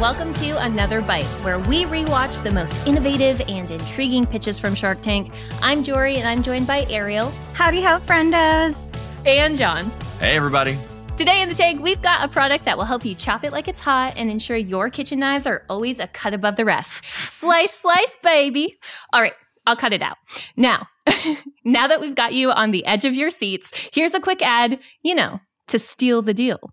welcome to Another Bite, where we rewatch the most innovative and intriguing pitches from Shark Tank. I'm Jorie, and I'm joined by Ariel. Howdy ho, friendos. And Jon. Hey, everybody. Today in the tank, we've got a product that will help you chop it like it's hot and ensure your kitchen knives are always a cut above the rest. Slice, slice, baby. All right, I'll cut it out. Now, now that we've got you on the edge of your seats, here's a quick ad, you know, to steal the deal.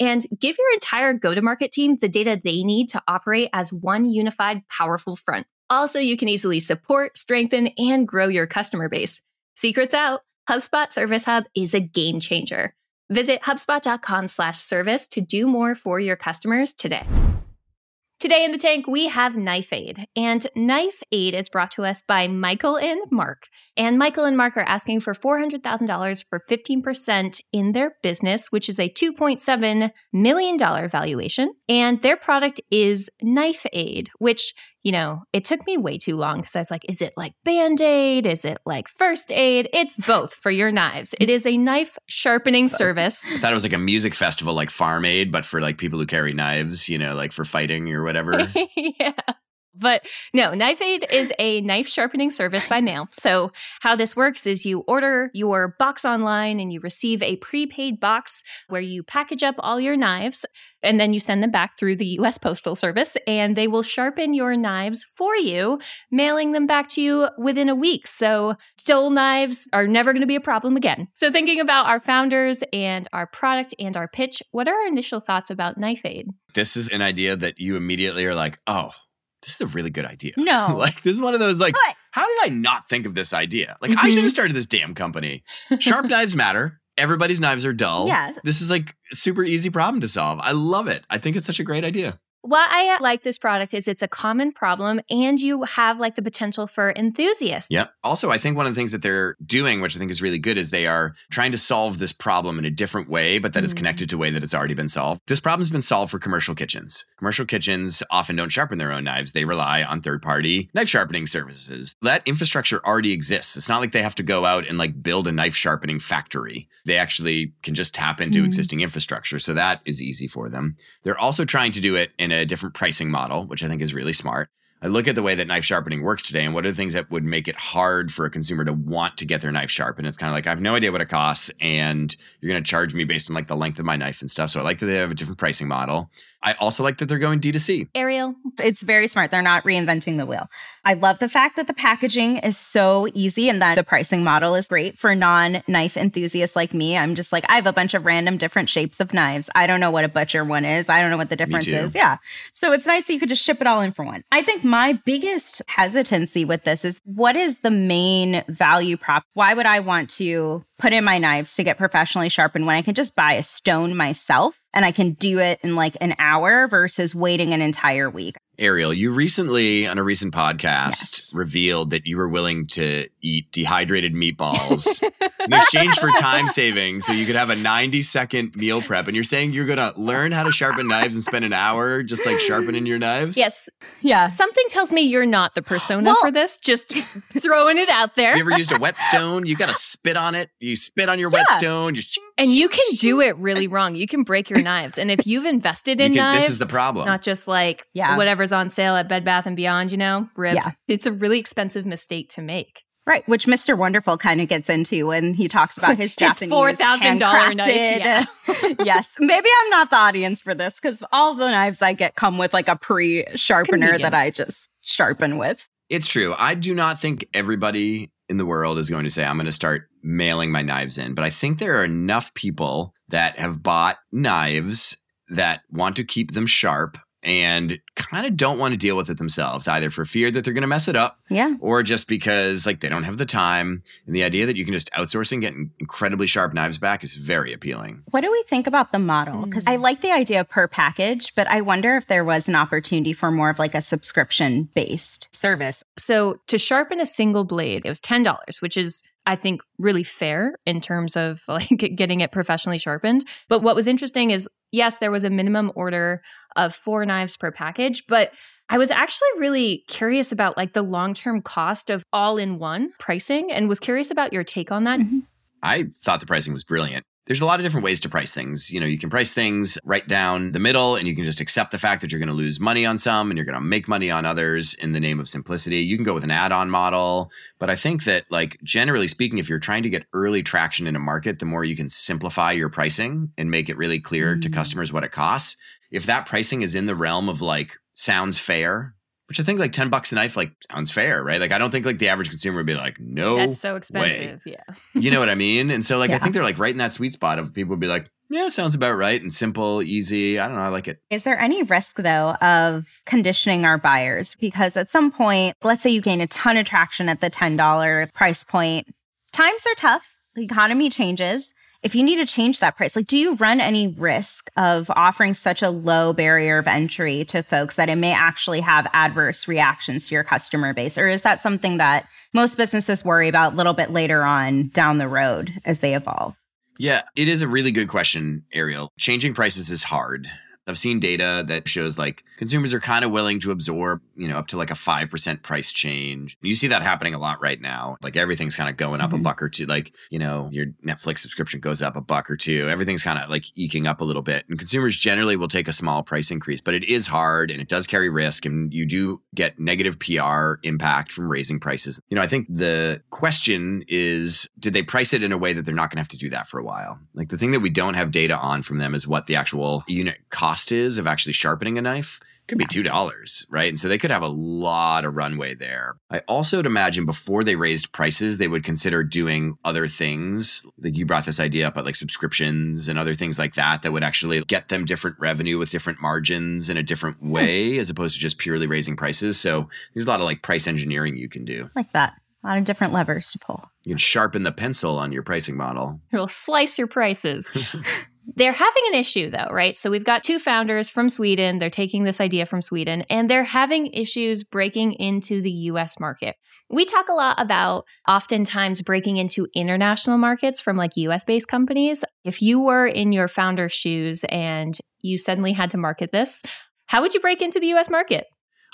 and give your entire go to market team the data they need to operate as one unified, powerful front. Also, you can easily support, strengthen, and grow your customer base. Secrets out, HubSpot Service Hub is a game changer. Visit HubSpot.com slash service to do more for your customers today. Today in the tank, we have Knife Aid. And Knife Aid is brought to us by Michael and Mark. And Michael and Mark are asking for $400,000 for 15% in their business, which is a $2.7 million valuation. And their product is Knife Aid, which you know, it took me way too long because I was like, is it like band aid? Is it like first aid? It's both for your knives. It is a knife sharpening service. I thought it was like a music festival like Farm Aid, but for like people who carry knives, you know, like for fighting or whatever. yeah. But no, Knife Aid is a knife sharpening service by mail. So, how this works is you order your box online and you receive a prepaid box where you package up all your knives and then you send them back through the US Postal Service and they will sharpen your knives for you, mailing them back to you within a week. So, stole knives are never going to be a problem again. So, thinking about our founders and our product and our pitch, what are our initial thoughts about Knife Aid? This is an idea that you immediately are like, oh, this is a really good idea. No. like this is one of those like, What? how did I not think of this idea? Like I Mhm. should have started this damn company. Sharp knives matter. Everybody's knives are dull. Yeah. This is like super easy problem to solve. I love it. I think it's such a great idea. Why I like this product is it's a common problem and you have like the potential for enthusiasts. Yeah. Also, I think one of the things that they're doing, which I think is really good, is they are trying to solve this problem in a different way, but that is Mhm. connected to a way that it's already been solved. This problem's been solved for commercial kitchens. Commercial kitchens often don't sharpen their own knives. They rely on third party knife sharpening services. That infrastructure already exists. It's not like they have to go out and like build a knife sharpening factory. They actually can just tap into Mhm. existing infrastructure. So that is easy for them. They're also trying to do it in a different pricing model, which I think is really smart. I look at the way that knife sharpening works today and what are the things that would make it hard for a consumer to want to get their knife sharpened. It's kind of like I have no idea what it costs and you're going to charge me based on like the length of my knife and stuff. So I like that they have a different pricing model. I also like that they're going D2C. Ariel, It's very smart. They're not reinventing the wheel. I love the fact that the packaging is so easy and that the pricing model is great for non knife enthusiasts like me. I'm just like, I have a bunch of random different shapes of knives. I don't know what a butcher one is. I don't know what the difference is. Yeah. So it's nice that you could just ship it all in for one. I think my biggest hesitancy with this is what is the main value prop? Why would I want to put in my knives to get professionally sharpened when I can just buy a stone myself and I can do it in like an hour versus waiting an entire week? Ariel, you recently on a recent podcast Yes. revealed that you were willing to eat dehydrated meatballs in exchange for time saving so you could have a 90 second meal prep. And you're saying you're going to learn how to sharpen knives and spend an hour just like sharpening your knives? yes, Yeah. something tells me you're not the persona Well- for this. Just throwing it out there. Have you ever used a whetstone? You got to spit on it. You spit on your Yeah. whetstone. You shing, and you shing, can do it really wrong. You can break your knives. And if you've invested You in can- knives, this is the problem. not just like Yeah. Whatever's on sale at Bed Bath and Beyond, you know, rip. Yeah. It's a really expensive mistake to make. Right, which Mr. Wonderful kind of gets into when he talks about his His Japanese $4,000 knife, handcrafted- yes, maybe I'm not the audience for this because all the knives I get come with like a pre-sharpener Convenient. that I just sharpen with. It's true. I do not think everybody in the world is going to say, I'm going to start mailing my knives in. But I think there are enough people that have bought knives that want to keep them sharp and kind of don't want to deal with it themselves, either for fear that they're going to mess it up Yeah. or just because like they don't have the time. And the idea that you can just outsource and get incredibly sharp knives back is very appealing. What do we think about the model? Mm. Because I like the idea per package, but I wonder if there was an opportunity for more of like a subscription based service. So to sharpen a single blade, it was $10, which is I think really fair in terms of like getting it professionally sharpened. But what was interesting is yes, there was a minimum order of 4 knives per package, but I was actually really curious about like the long-term cost of all-in-one pricing and was curious about your take on that. Mhm. I thought the pricing was brilliant. There's a lot of different ways to price things. You know, you can price things right down the middle and you can just accept the fact that you're going to lose money on some and you're going to make money on others in the name of simplicity. You can go with an add-on model, but I think that like generally speaking if you're trying to get early traction in a market, the more you can simplify your pricing and make it really clear to Mm. customers what it costs. If that pricing is in the realm of like sounds fair, which I think like 10 bucks a knife like sounds fair, right? Like I don't think like the average consumer would be like, "No." That's so expensive. Yeah. You know what I mean? And so like I think they're like right in that sweet spot of people would be like, yeah, sounds about right and simple, easy. I don't know, I like it. Is there any risk though of conditioning our buyers? Because at some point, let's say you gain a ton of traction at the $10 price point, times are tough, the economy changes. If you need to change that price, like do you run any risk of offering such a low barrier of entry to folks that it may actually have adverse reactions to your customer base? Or is that something that most businesses worry about a little bit later on down the road as they evolve? Yeah, it is a really good question, Ariel. Changing prices is hard. I've seen data that shows like consumers are kind of willing to absorb, you know, up to like a 5% price change. You see that happening a lot right now. Like everything's kind of going up a Mhm. buck or two. Like, you know, your Netflix subscription goes up a buck or two. Everything's kind of like eking up a little bit. And consumers generally will take a small price increase, but it is hard and it does carry risk. And you do get negative PR impact from raising prices. You know, I think the question is did they price it in a way that they're not going to have to do that for a while? Like the thing that we don't have data on from them is what the actual unit cost is of actually sharpening a knife. Could be two dollars, right? And so they could have a lot of runway there. I also would imagine before they raised prices, they would consider doing other things. Like you brought this idea up, but like subscriptions and other things like that that would actually get them different revenue with different margins in a different hmm. way, as opposed to just purely raising prices. So there's a lot of like price engineering you can do. Like that. A lot of different levers to pull. You can sharpen the pencil on your pricing model. We'll slice your prices. They're having an issue though, right? So we've got two founders from Sweden. They're taking this idea from Sweden and they're having issues breaking into the US market. We talk a lot about oftentimes breaking into international markets from like US based companies. If you were in your founder's shoes and you suddenly had to market this, how would you break into the US market?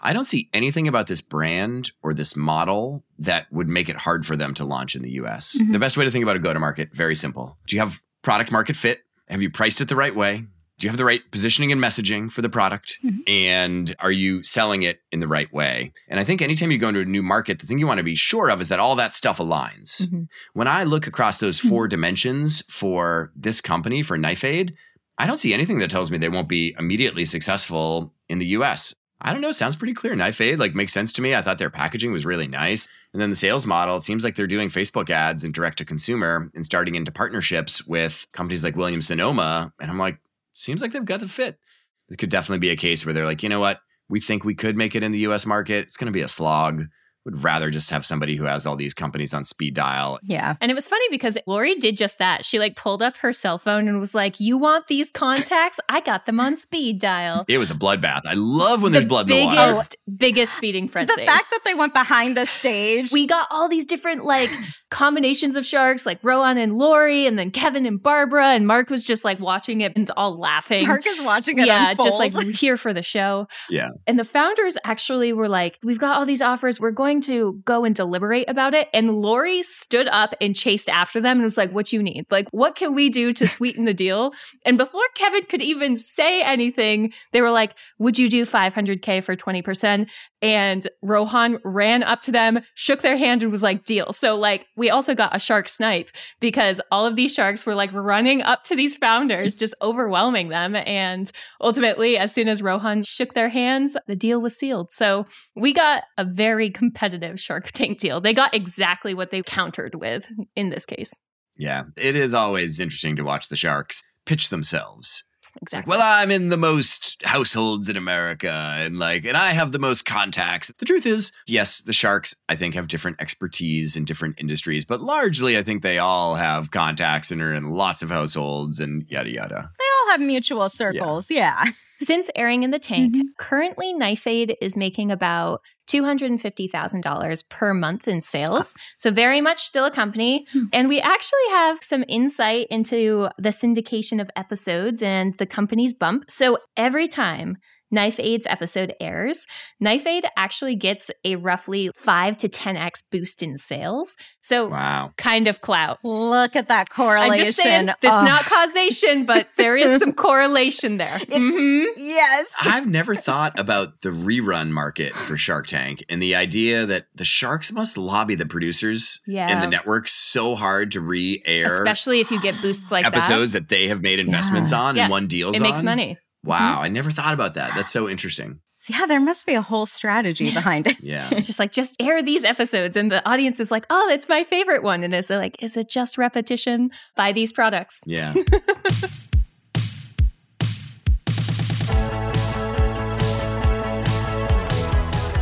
I don't see anything about this brand or this model that would make it hard for them to launch in the US. Mhm. The best way to think about a go to market, very simple. Do you have product market fit? Have you priced it the right way? Do you have the right positioning and messaging for the product? Mhm. And are you selling it in the right way? And I think anytime you go into a new market, the thing you want to be sure of is that all that stuff aligns. Mhm. When I look across those 4 dimensions for this company, for Knife Aid, I don't see anything that tells me they won't be immediately successful in the US. I don't know. Sounds pretty clear. Knife Aid like makes sense to me. I thought their packaging was really nice. And then the sales model, it seems like they're doing Facebook ads and direct to consumer and starting into partnerships with companies like Williams Sonoma. And I'm like, seems like they've got the fit. This could definitely be a case where they're like, you know what? We think we could make it in the US market. It's going to be a slog. Would rather just have somebody who has all these companies on speed dial. Yeah. And it was funny because Lori did just that. She like pulled up her cell phone and was like, "You want these contacts? I got them on speed dial." It was a bloodbath. I love when there's blood in the water. biggest, biggest feeding frenzy. The fact that they went behind the stage. we got all these different like combinations of sharks, like Rohan and Lori, and then Kevin and Barbara, and Mark was just like watching it and all laughing. Mark is watching it yeah, unfold. just like here for the show. Yeah. And the founders actually were like, We've got all these offers. We're going to go and deliberate about it. And Lori stood up and chased after them and was like, What you need? Like, what can we do to sweeten the deal? And before Kevin could even say anything, they were like, Would you do 500K for 20%? And Rohan ran up to them, shook their hand, and was like, Deal. So, like, we also got a shark snipe because all of these sharks were like running up to these founders, just overwhelming them. And ultimately, as soon as Rohan shook their hands, the deal was sealed. So we got a very competitive Shark Tank deal. They got exactly what they countered with in this case. Yeah. It is always interesting to watch the sharks pitch themselves. Exactly. Well, I'm in the most households in America and like and I have the most contacts. The truth is, yes, the sharks I think have different expertise in different industries, but largely I think they all have contacts and are in lots of households and yada yada. They all have mutual circles. Yeah. Since airing in the tank, Mhm. currently Knife Aid is making about $250,000 per month in sales. So, very much still a company. Hmm. And we actually have some insight into the syndication of episodes and the company's bump. So, every time Knife Aid's episode airs, Knife Aid actually gets a roughly 5 to 10x boost in sales. So, Wow. kind of clout. Look at that correlation. I'm just saying, it's Oh, not causation, but there is some correlation there. Mhm. Yes. I've never thought about the rerun market for Shark Tank and the idea that the sharks must lobby the producers Yeah. and the network so hard to re-air Especially if you get boosts like episodes that. they have made investments on Yeah. and won deals It makes on. money. Mm-hmm. Wow, I never thought about that. That's so interesting. Yeah, there must be a whole strategy behind it. Yeah. It's just like, just air these episodes. And the audience is like, oh, that's my favorite one. And it's like, is it just repetition? Buy these products. Yeah.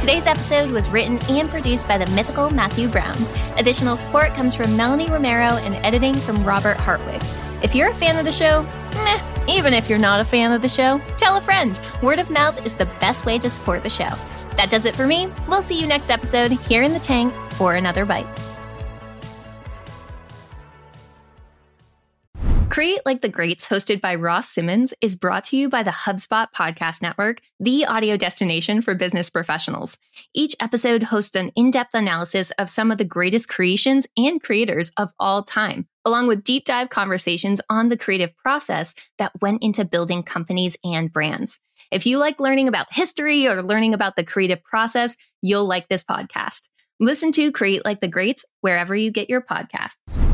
Today's episode was written and produced by the mythical Matthew Brown. Additional support comes from Melanie Romero and editing from Robert Hartwig. If you're a fan of the show, meh, even if you're not a fan of the show, tell a friend. Word of mouth is the best way to support the show. That does it for me. We'll see you next episode here in the tank for another bite. Create Like the Greats, hosted by Ross Simons, is brought to you by the HubSpot Podcast Network, the audio destination for business professionals. Each episode hosts an in depth analysis of some of the greatest creations and creators of all time, along with deep dive conversations on the creative process that went into building companies and brands. If you like learning about history or learning about the creative process, you'll like this podcast. Listen to Create Like the Greats wherever you get your podcasts.